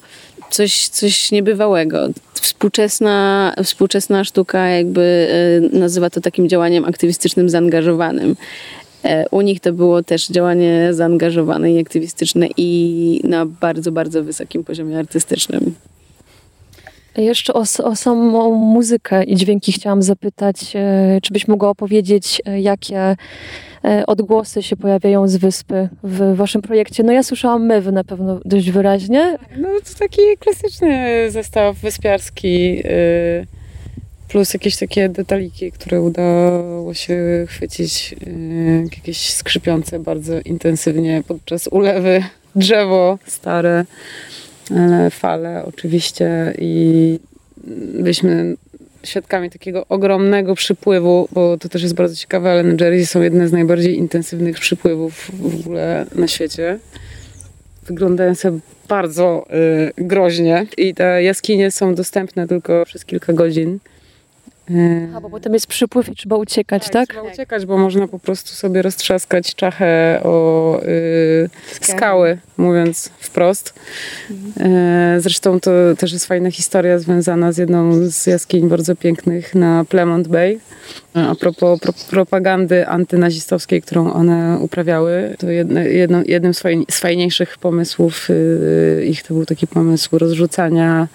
coś, coś niebywałego. Współczesna, współczesna sztuka jakby e, nazywa to takim działaniem aktywistycznym zaangażowanym. E, U nich to było też działanie zaangażowane i aktywistyczne i na bardzo, bardzo wysokim poziomie artystycznym. Jeszcze o, o samą muzykę i dźwięki chciałam zapytać, e, czy byś mogła opowiedzieć, e, jakie odgłosy się pojawiają z wyspy w waszym projekcie? No ja słyszałam mewy na pewno dość wyraźnie. No to taki klasyczny zestaw wyspiarski. y, plus jakieś takie detaliki, które udało się chwycić, yy, jakieś skrzypiące bardzo intensywnie podczas ulewy drzewo stare, ale fale oczywiście i byliśmy świadkami takiego ogromnego przypływu, bo to też jest bardzo ciekawe, ale na Jersey są jedne z najbardziej intensywnych przypływów w ogóle na świecie. Wyglądają sobie bardzo y, groźnie i te jaskinie są dostępne tylko przez kilka godzin. Y, A, bo potem jest przypływ i trzeba uciekać, tak? Trzeba uciekać, bo można po prostu sobie roztrzaskać czachę o y, skały, mówiąc wprost. E, zresztą to też jest fajna historia związana z jedną z jaskiń bardzo pięknych na Plemont Bay. A propos pro, propagandy antynazistowskiej, którą one uprawiały, to jedno, jednym z, fajni, z fajniejszych pomysłów y, ich to był taki pomysł rozrzucania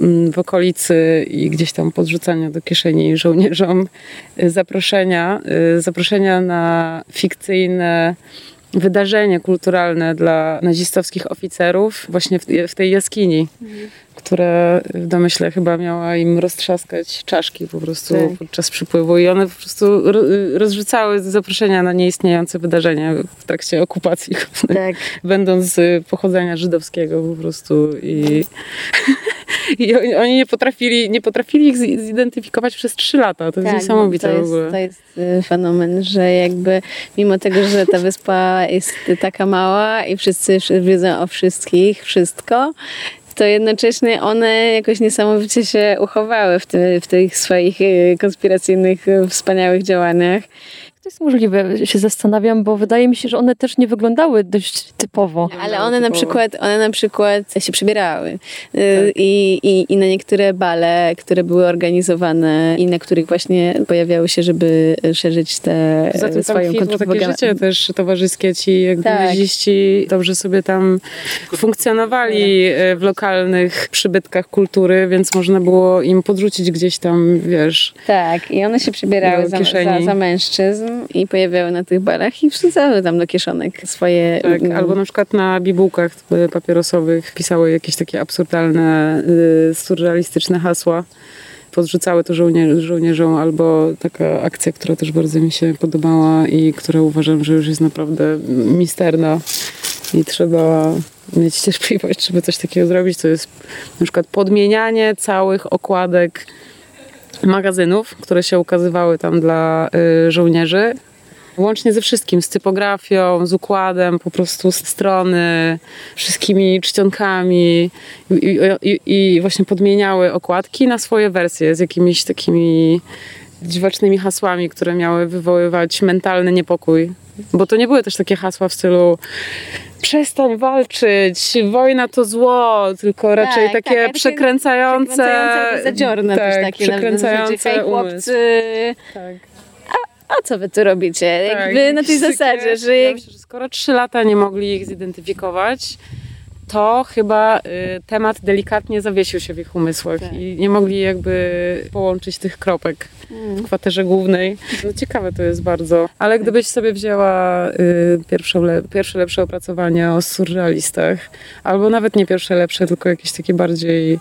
mm, w okolicy i gdzieś tam podrzucania do kieszeni żołnierzom y, zaproszenia, y, zaproszenia na fikcyjne wydarzenie kulturalne dla nazistowskich oficerów właśnie w, w tej jaskini, które w domyśle chyba miała im roztrzaskać czaszki po prostu Tak. podczas przypływu i one po prostu ro, rozrzucały zaproszenia na nieistniejące wydarzenia w trakcie okupacji, Tak. będąc z pochodzenia żydowskiego po prostu i, i oni, nie potrafili, nie potrafili ich zi- zidentyfikować przez trzy lata. To jest niesamowite to jest. To jest y, fenomen, że jakby mimo tego, że ta wyspa jest taka mała i wszyscy wszy- wiedzą o wszystkich, wszystko, to jednocześnie one jakoś niesamowicie się uchowały w, ty, w tych swoich y, konspiracyjnych, y, wspaniałych działaniach. To jest możliwe, się zastanawiam, bo wydaje mi się, że one też nie wyglądały dość typowo. Ale one na typowo. przykład, one na przykład się przebierały. Y, Tak. I, i, I na niektóre bale, które były organizowane i na których właśnie pojawiały się, żeby szerzyć te Poza tym swoją kwitło takie kontrpropagandę. życie też towarzyskie. Ci jakby Tak. dobrze sobie tam funkcjonowali e, w lokalnych przybytkach kultury, więc można było im podrzucić gdzieś tam, wiesz, Tak, i one się przebierały Do za, za, za mężczyzn i pojawiały na tych barach i wrzucały tam do kieszonek swoje... tak, albo na przykład na bibułkach e, papierosowych pisały jakieś takie absurdalne, e, surrealistyczne hasła. Podrzucały to żołnie- żołnierzom, albo taka akcja, która też bardzo mi się podobała i która uważam, że już jest naprawdę misterna i trzeba mieć cierpliwość, żeby coś takiego zrobić. To jest na przykład podmienianie całych okładek magazynów, które się ukazywały tam dla y, żołnierzy. Łącznie ze wszystkim, z typografią, z układem, po prostu z strony, wszystkimi czcionkami i, i, i właśnie podmieniały okładki na swoje wersje z jakimiś takimi dziwacznymi hasłami, które miały wywoływać mentalny niepokój. Bo to nie były też takie hasła w stylu przestań walczyć, wojna to zło, tylko raczej tak, takie takie przekręcające, przekręcające, zadziorne tak, też takie. na- na przekręcające umysł. chłopcy, Tak. a co wy tu robicie? Tak, Jakby na tej takie- zasadzie, że Ja myślę, że skoro trzy lata nie mogli ich zidentyfikować, to chyba y, temat delikatnie zawiesił się w ich umysłach Tak. i nie mogli jakby połączyć tych kropek w kwaterze głównej. No ciekawe to jest bardzo. Ale gdybyś sobie wzięła y, pierwsze, pierwsze lepsze opracowanie o surrealistach, albo nawet nie pierwsze lepsze, tylko jakieś takie bardziej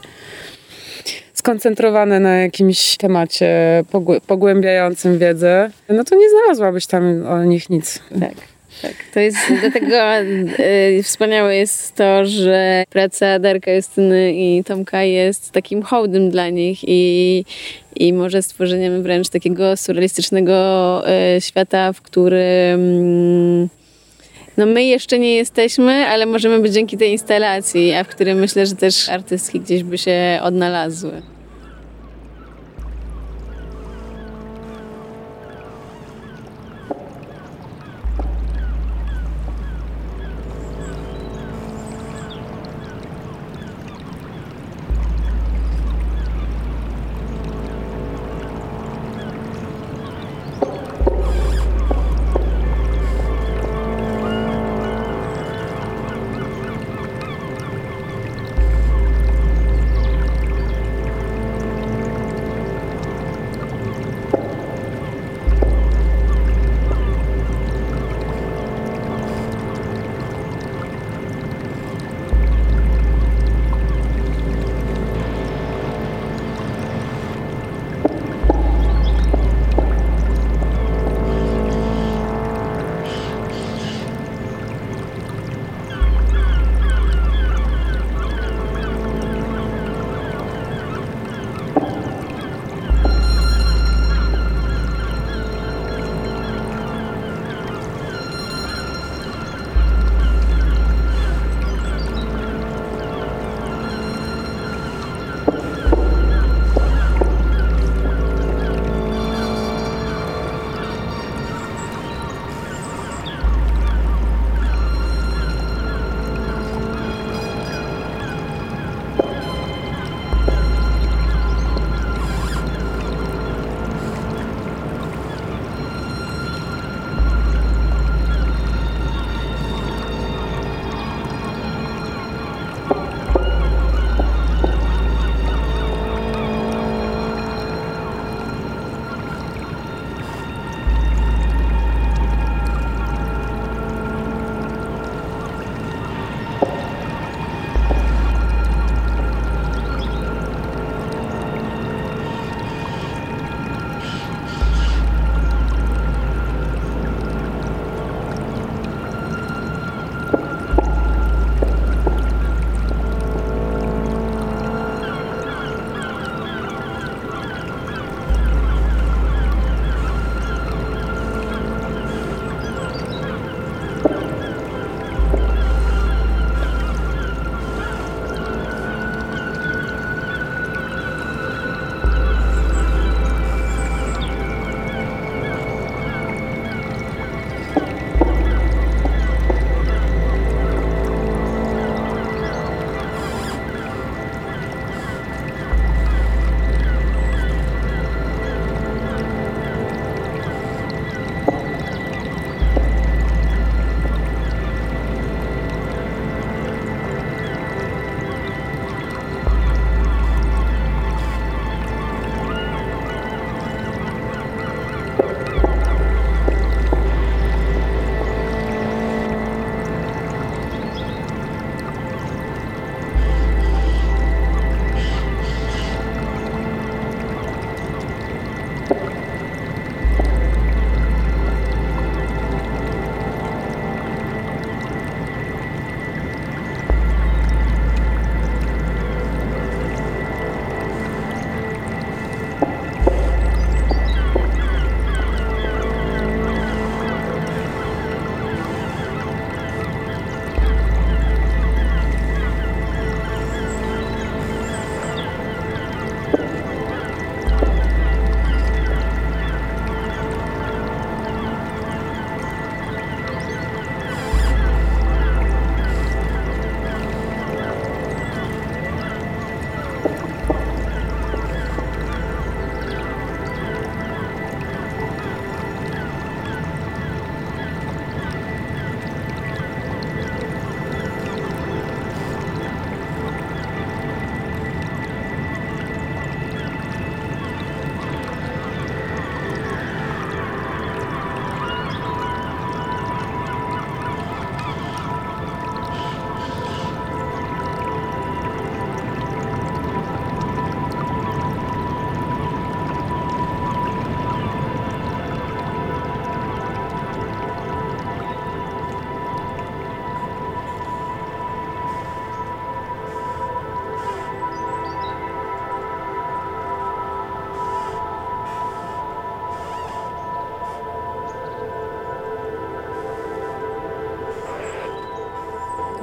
skoncentrowane na jakimś temacie pogłę- pogłębiającym wiedzę, no to nie znalazłabyś tam o nich nic. Tak, tak. To jest, dlatego y, wspaniałe jest to, że praca Darka Justyny i Tomka jest takim hołdem dla nich i, i może stworzeniem wręcz takiego surrealistycznego y, świata, w którym no my jeszcze nie jesteśmy, ale możemy być dzięki tej instalacji, a w którym myślę, że też artystki gdzieś by się odnalazły.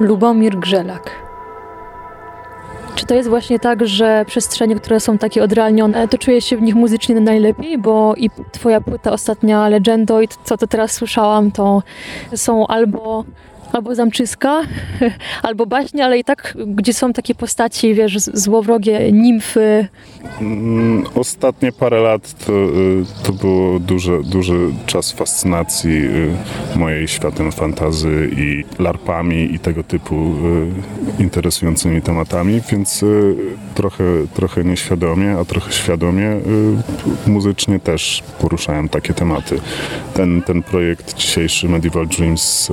Lubomir Grzelak. Czy to jest właśnie tak, że przestrzenie, które są takie odrealnione, to czujesz się w nich muzycznie najlepiej? Bo i twoja płyta ostatnia Legendoid, co to teraz słyszałam, to są albo albo zamczyska, albo baśnie, ale i tak, gdzie są takie postaci, wiesz, złowrogie nimfy. Mm, ostatnie parę lat to, y, to było duży, duży czas fascynacji y, mojej światem fantazy i larpami i tego typu y, interesującymi tematami, więc trochę, trochę nieświadomie, a trochę świadomie muzycznie też poruszałem takie tematy. Ten, ten projekt dzisiejszy Medieval Dreams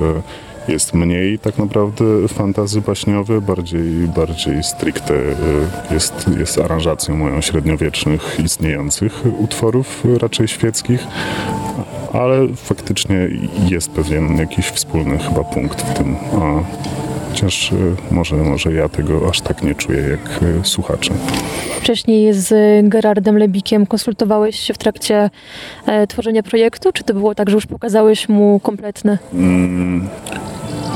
jest mniej tak naprawdę fantazy baśniowe, bardziej, bardziej stricte y, jest, jest aranżacją moją średniowiecznych istniejących utworów, raczej świeckich, ale faktycznie jest pewien jakiś wspólny chyba punkt w tym. A chociaż y, może, może ja tego aż tak nie czuję jak y, słuchacze. Wcześniej z Gerardem Lebikiem konsultowałeś się w trakcie e, tworzenia projektu, czy to było tak, że już pokazałeś mu kompletne? Mm,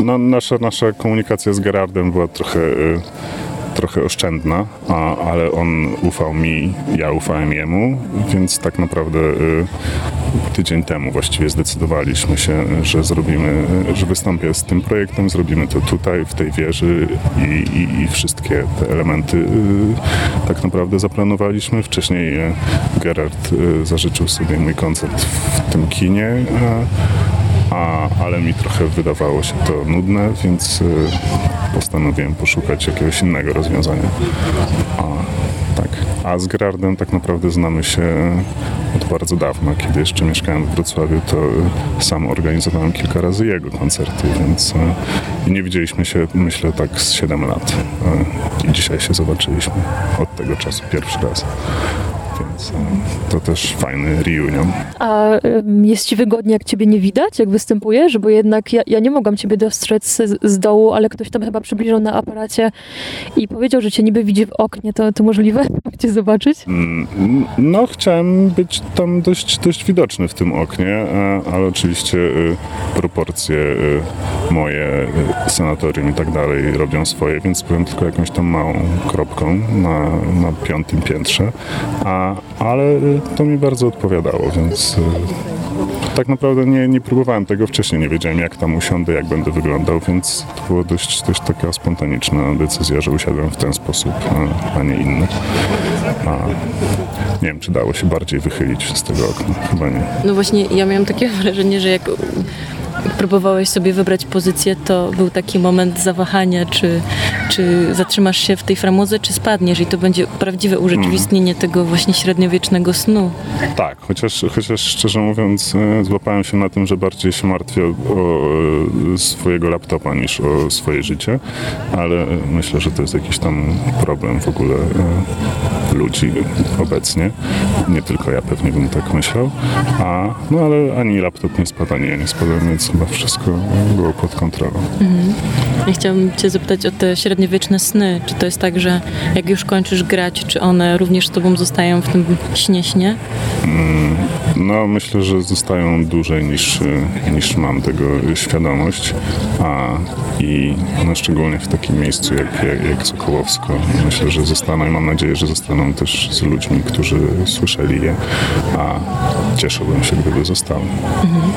no, nasza, nasza komunikacja z Gerardem była trochę, y, trochę oszczędna, a, ale on ufał mi, ja ufałem jemu, więc tak naprawdę y, tydzień temu właściwie zdecydowaliśmy się, że zrobimy, że wystąpię z tym projektem, zrobimy to tutaj, w tej wieży i, i, i wszystkie te elementy y, tak naprawdę zaplanowaliśmy. Wcześniej Gerard zażyczył sobie mój koncert w tym kinie, ale mi trochę wydawało się to nudne, więc y, postanowiłem poszukać jakiegoś innego rozwiązania. A, tak. A z Gerardem tak naprawdę znamy się od bardzo dawna. Kiedy jeszcze mieszkałem w Wrocławiu, to sam organizowałem kilka razy jego koncerty, więc y, nie widzieliśmy się, myślę, tak z 7 lat. Y, I dzisiaj się zobaczyliśmy od tego czasu pierwszy raz więc e, to też fajny reunion. A jest ci wygodnie, jak ciebie nie widać, jak występujesz? Bo jednak ja, ja nie mogłam ciebie dostrzec z, z, dołu, ale ktoś tam chyba przybliżył na aparacie i powiedział, że cię niby widzi w oknie. To, to możliwe? Cię zobaczyć? Mm, no, chciałem być tam dość, dość widoczny w tym oknie, e, ale oczywiście e, proporcje moje, sanatorium i tak dalej robią swoje, więc byłem tylko jakąś tam małą kropką na, na piątym piętrze. A ale y, to mi bardzo odpowiadało, więc y, tak naprawdę nie, nie próbowałem tego wcześniej, nie wiedziałem jak tam usiądę, jak będę wyglądał, więc to była dość, dość taka spontaniczna decyzja, że usiadłem w ten sposób, a, a nie inny. A nie wiem, czy dało się bardziej wychylić z tego okna, chyba nie. No właśnie, ja miałam takie wrażenie, że jak próbowałeś sobie wybrać pozycję, to był taki moment zawahania, czy, czy zatrzymasz się w tej framuze, czy spadniesz i to będzie prawdziwe urzeczywistnienie mm. tego właśnie średniowiecznego snu. Tak, chociaż, chociaż szczerze mówiąc e, złapałem się na tym, że bardziej się martwię o, o e, swojego laptopa niż o swoje życie, ale myślę, że to jest jakiś tam problem w ogóle e, ludzi obecnie. Nie tylko ja pewnie bym tak myślał, a, no ale ani laptop nie spada, ani ja nie spadłem, więc chyba wszystko było pod kontrolą. Mhm. Ja chciałabym Cię zapytać o te średniowieczne sny. Czy to jest tak, że jak już kończysz grać, czy one również z Tobą zostają w tym śnie śnie? Mm, no, myślę, że zostają dłużej niż, niż mam tego świadomość. A, I no, szczególnie w takim miejscu jak, jak, jak Sokołowsko. Myślę, że zostaną i mam nadzieję, że zostaną też z ludźmi, którzy słyszeli je, a cieszyłbym się, gdyby zostały. Mhm.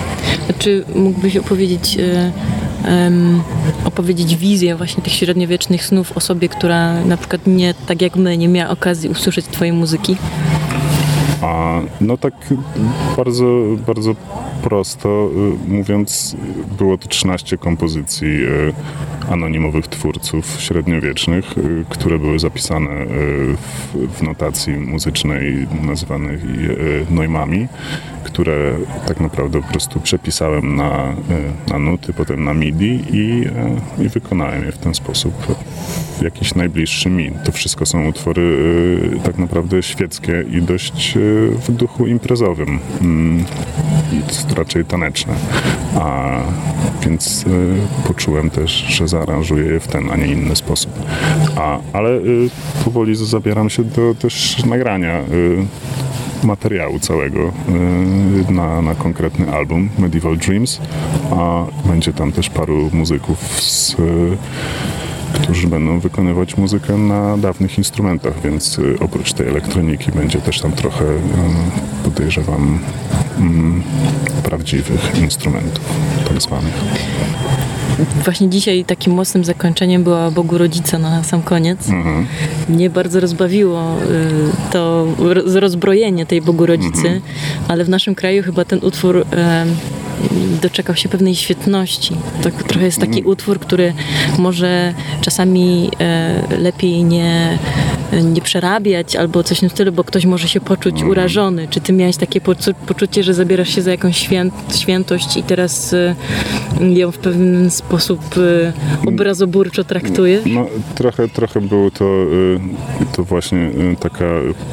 Czy mógłbyś opowiedzieć, um, opowiedzieć wizję właśnie tych średniowiecznych snów osobie, która na przykład nie, tak jak my, nie miała okazji usłyszeć Twojej muzyki? A, no tak bardzo, bardzo prosto y, mówiąc, było to 13 kompozycji y, anonimowych twórców średniowiecznych, y, które były zapisane w, w notacji muzycznej nazywanej Neumami, które tak naprawdę po prostu przepisałem na, na nuty, potem na MIDI i, i wykonałem je w ten sposób jakiś najbliższy mi. To wszystko są utwory tak naprawdę świeckie i dość w duchu imprezowym. Mm, raczej taneczne. A, więc y, poczułem też, że zaaranżuję je w ten, a nie inny sposób. A, ale y, powoli zabieram się do też nagrania y, materiału całego y, na, na konkretny album Medieval Dreams, a będzie tam też paru muzyków z którzy będą wykonywać muzykę na dawnych instrumentach, więc y, oprócz tej elektroniki będzie też tam trochę, y, podejrzewam, mm, prawdziwych instrumentów, tak zwanych. Właśnie dzisiaj takim mocnym zakończeniem była Bogu Rodzica na sam koniec. Mhm. Mnie bardzo rozbawiło y, to rozbrojenie tej Bogu Rodzicy, mhm. ale w naszym kraju chyba ten utwór doczekał się pewnej świetności. To trochę jest taki mhm. utwór, który może czasami e, lepiej nie, nie przerabiać albo coś w tym stylu, bo ktoś może się poczuć mhm. urażony. Czy ty miałeś takie poczucie, że zabierasz się za jakąś święt, świętość i teraz e, ją w pewien sposób e, obrazoburczo traktujesz? No, trochę, trochę było to, to właśnie taka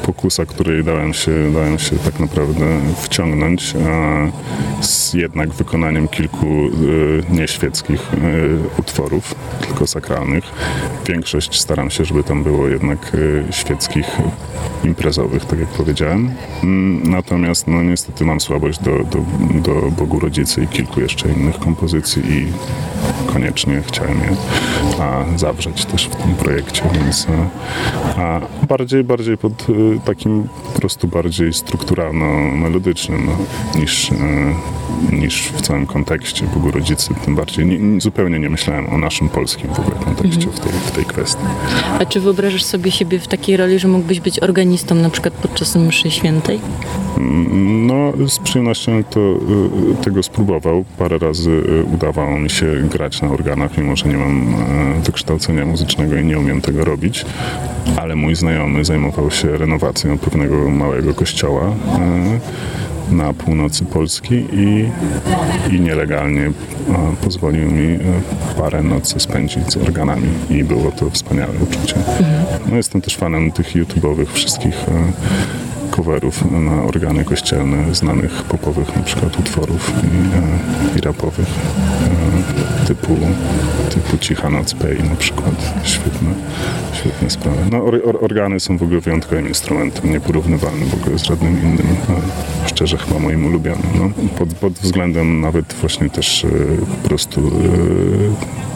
pokusa, której dałem się, dałem się tak naprawdę wciągnąć. A z jednak wykonaniem kilku y, nieświeckich y, utworów, tylko sakralnych. Większość staram się, żeby tam było jednak y, świeckich, imprezowych, tak jak powiedziałem. Mm, natomiast no niestety mam słabość do, do, do Bogu Rodzicy i kilku jeszcze innych kompozycji i koniecznie chciałem je a, zawrzeć też w tym projekcie, więc a, bardziej, bardziej pod takim po prostu bardziej strukturalno-melodycznym no, niż, niż w całym kontekście Bogu Rodzicy, tym bardziej nie, zupełnie nie myślałem o naszym polskim w ogóle kontekście w, tej, w tej kwestii. A czy wyobrażasz sobie siebie w takiej roli, że mógłbyś być organistą na przykład podczas mszy świętej? Mm, no, z przyjemnością to, y, tego spróbował. Parę razy y, udawało mi się grać na organach, mimo że nie mam e, wykształcenia muzycznego i nie umiem tego robić, ale mój znajomy zajmował się renowacją pewnego małego kościoła e, na północy Polski i, i nielegalnie pozwolił mi e, parę nocy spędzić z organami i było to wspaniałe uczucie. No, jestem też fanem tych YouTube'owych wszystkich e, coverów na organy kościelne znanych popowych na przykład utworów i, e, i rapowych typu, typu Cicha Noc Pay na przykład. Świetne, świetne sprawy. No, or, organy są w ogóle wyjątkowym instrumentem, nieporównywalnym w ogóle z żadnym innym. Szczerze chyba moim ulubionym. No. Pod, pod względem nawet właśnie też e, po prostu e,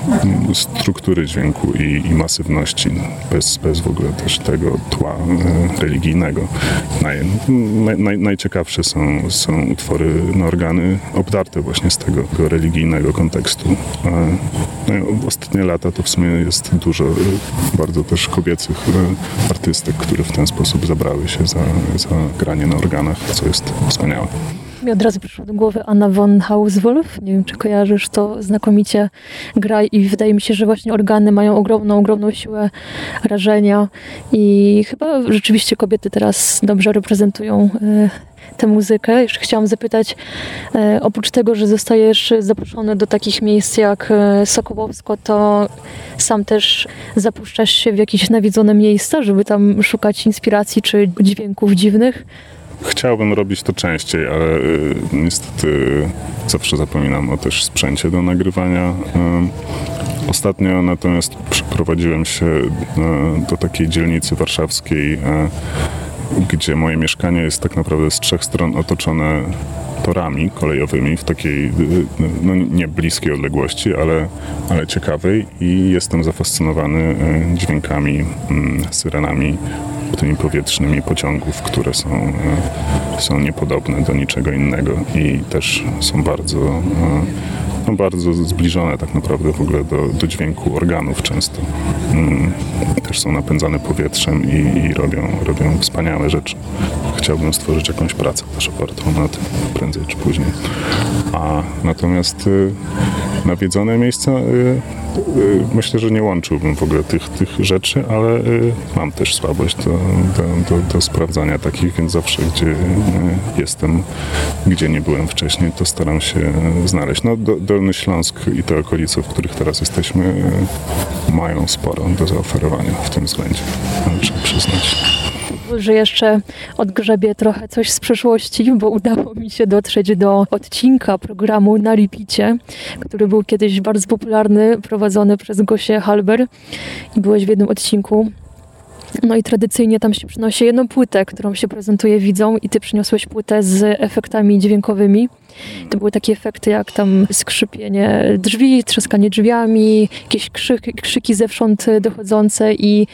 struktury dźwięku i, i masywności, bez, bez w ogóle też tego tła e, religijnego. Naj, naj, najciekawsze są, są utwory na organy obdarte właśnie z tego religijnego kontekstu. No, ostatnie lata to w sumie jest dużo bardzo też kobiecych artystek, które w ten sposób zabrały się za, za granie na organach, co jest wspaniałe. Mi od razu przyszło do głowy Anna von Hauswolf. Nie wiem, czy kojarzysz to znakomicie gra i wydaje mi się, że właśnie organy mają ogromną, ogromną siłę rażenia i chyba rzeczywiście kobiety teraz dobrze reprezentują e, tę muzykę. Jeszcze chciałam zapytać, e, oprócz tego, że zostajesz zaproszony do takich miejsc jak e, Sokołowsko, to sam też zapuszczasz się w jakieś nawiedzone miejsca, żeby tam szukać inspiracji czy dźwięków dziwnych? Chciałbym robić to częściej, ale y, niestety zawsze zapominam o też sprzęcie do nagrywania. Y, ostatnio natomiast przeprowadziłem się y, do takiej dzielnicy warszawskiej, gdzie moje mieszkanie jest tak naprawdę z trzech stron otoczone torami kolejowymi w takiej no, nie bliskiej odległości, ale, ale ciekawej i jestem zafascynowany dźwiękami, mm, syrenami tymi powietrznymi pociągów, które są, są niepodobne do niczego innego i też są bardzo no bardzo zbliżone tak naprawdę w ogóle do, do dźwięku organów często. Mm, też są napędzane powietrzem i, i, robią, robią wspaniałe rzeczy. Chciałbym stworzyć jakąś pracę też opartą na tym prędzej czy później. A natomiast y, nawiedzone miejsca y, Y, myślę, że nie łączyłbym w ogóle tych, tych rzeczy, ale y, mam też słabość do, do, do, do sprawdzania takich, więc zawsze gdzie jestem, gdzie nie byłem wcześniej, to staram się znaleźć. No, Dolny Śląsk i te okolice, w których teraz jesteśmy, mają sporo do zaoferowania w tym względzie, trzeba przyznać że jeszcze odgrzebię trochę coś z przeszłości, bo udało mi się dotrzeć do odcinka programu na Lipicie, który był kiedyś bardzo popularny, prowadzony przez Gosię Halber i byłeś w jednym odcinku. No i tradycyjnie tam się przynosi jedną płytę, którą się prezentuje widzom i ty przyniosłeś płytę z efektami dźwiękowymi. To były takie efekty jak tam skrzypienie drzwi, trzaskanie drzwiami, jakieś krzyki, krzyki zewsząd dochodzące i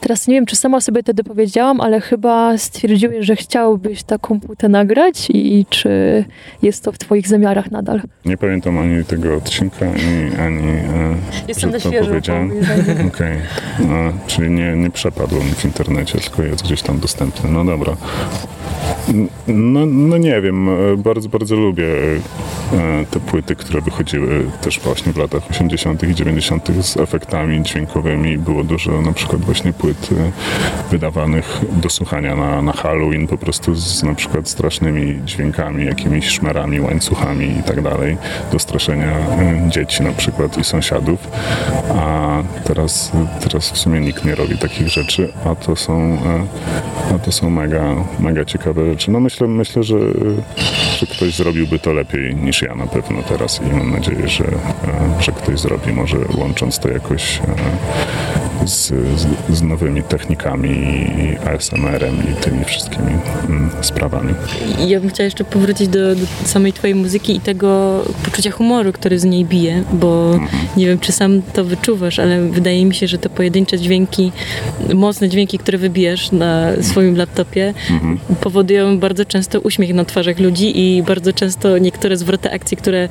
teraz nie wiem, czy sama sobie to dopowiedziałam, ale chyba stwierdziłeś, że chciałbyś taką płytę nagrać i czy jest to w twoich zamiarach nadal? Nie pamiętam ani tego odcinka, ani, ani e, Jestem na to świeżo. powiedziałem. Okej, A, czyli nie, nie przepadło w internecie, tylko jest gdzieś tam dostępny. No dobra. No, no nie wiem, e, bardzo, bardzo lubię e, te płyty, które wychodziły też właśnie w latach 80. i 90. z efektami dźwiękowymi. Było dużo na przykład właśnie płyt e, wydawanych do słuchania na, na Halloween, po prostu z na przykład strasznymi dźwiękami, jakimiś szmerami, łańcuchami i tak dalej, do straszenia dzieci na przykład i sąsiadów. A teraz, teraz w sumie nikt nie robi takich rzeczy, a to są, a to są mega, mega ciekawe rzeczy. No myślę, myślę że, że ktoś zrobiłby to lepiej niż ja na pewno teraz i mam nadzieję, że, że ktoś zrobi, może łącząc to jakoś e, z, z, z nowymi technikami i ASMR-em i tymi wszystkimi mm, sprawami. Ja bym chciała jeszcze powrócić do, do samej twojej muzyki i tego poczucia humoru, który z niej bije, bo nie wiem, czy sam to wyczuwasz, ale wydaje mi się, że te pojedyncze dźwięki, mocne dźwięki, które wybijasz na swoim laptopie, powodują bardzo często uśmiech na twarzach ludzi i bardzo często niektóre zwroty akcji, które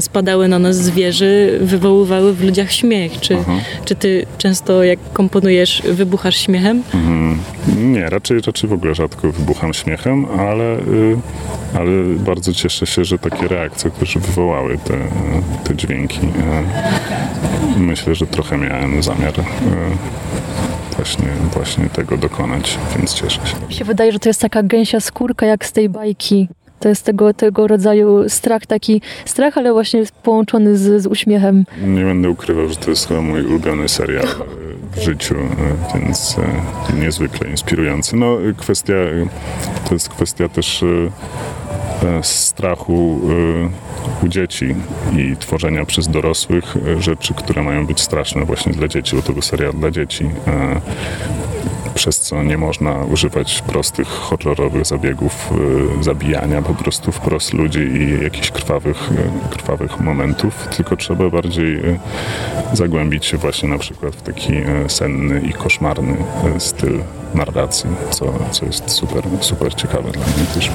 spadały na nas z wieży, wywoływały w ludziach śmiech. Czy, czy ty często jak komponujesz, wybuchasz śmiechem? Mhm. Nie, raczej, raczej w ogóle rzadko wybucham śmiechem, ale, y, ale bardzo cieszę się, że takie reakcje też wywołały te, te dźwięki. Y, Myślę, że trochę miałem zamiar y, właśnie, właśnie tego dokonać, więc cieszę się. Mi się wydaje, że to jest taka gęsia skórka jak z tej bajki. To jest tego, tego rodzaju strach, taki strach, ale właśnie połączony z, z uśmiechem. Nie będę ukrywał, że to jest chyba mój ulubiony serial w życiu, więc y, niezwykle inspirujący. No, kwestia, to jest kwestia też y, e, strachu u dzieci i tworzenia przez dorosłych rzeczy, które mają być straszne właśnie dla dzieci, bo to był serial dla dzieci. Przez co nie można używać prostych, horrorowych zabiegów y, zabijania po prostu wprost ludzi i jakichś krwawych, y, krwawych momentów, tylko trzeba bardziej y, zagłębić się właśnie na przykład w taki senny i koszmarny styl narracji, co, co jest super, super ciekawe dla mnie też.